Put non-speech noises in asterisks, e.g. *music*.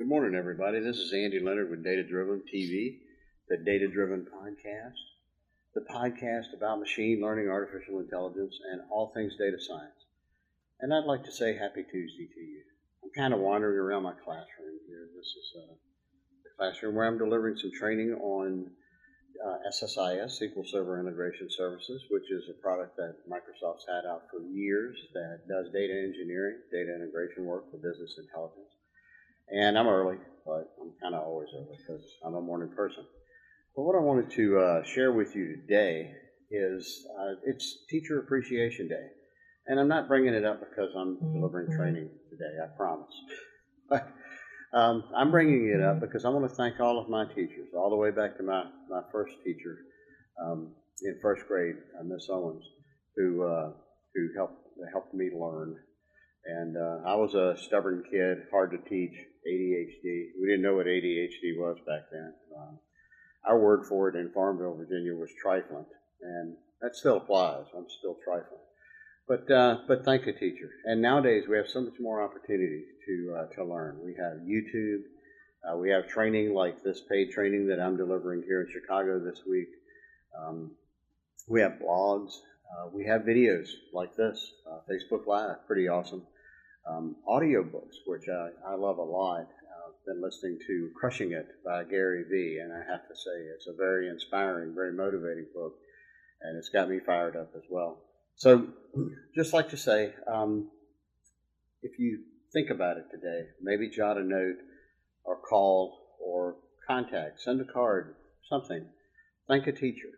Good morning, everybody. This is Andy Leonard with Data Driven TV, the Data Driven Podcast, the podcast about machine learning, artificial intelligence, and all things data science. And I'd like to say Happy Tuesday to you. I'm kind of wandering around my classroom here. This is uh, the classroom where I'm delivering some training on uh, SSIS, SQL Server Integration Services, which is a product that Microsoft's had out for years that does data engineering, data integration work for business intelligence. And I'm early, but I'm kind of always early because I'm a morning person. But what I wanted to uh, share with you today is uh, it's Teacher Appreciation Day. And I'm not bringing it up because I'm delivering training today, I promise. But um, I'm bringing it up because I want to thank all of my teachers, all the way back to my, my first teacher um, in first grade, uh, Miss Owens, who, uh, who helped, helped me learn. And uh, I was a stubborn kid, hard to teach, ADHD. We didn't know what ADHD was back then. Um, our word for it in Farmville, Virginia was trifling, and that still applies. I'm still trifling. But, uh, but thank you, teacher. And nowadays we have so much more opportunity to, uh, to learn. We have YouTube. Uh, we have training like this paid training that I'm delivering here in Chicago this week. Um, we have blogs. Uh, we have videos like this, Facebook Live, pretty awesome. Um, audiobooks, which I, I love a lot. I've been listening to Crushing It by Gary Vee, and I have to say it's a very inspiring, very motivating book, and it's got me fired up as well. So, *clears throat* just like to say, um, if you think about it today, maybe jot a note or call or contact, send a card, something. Thank a teacher.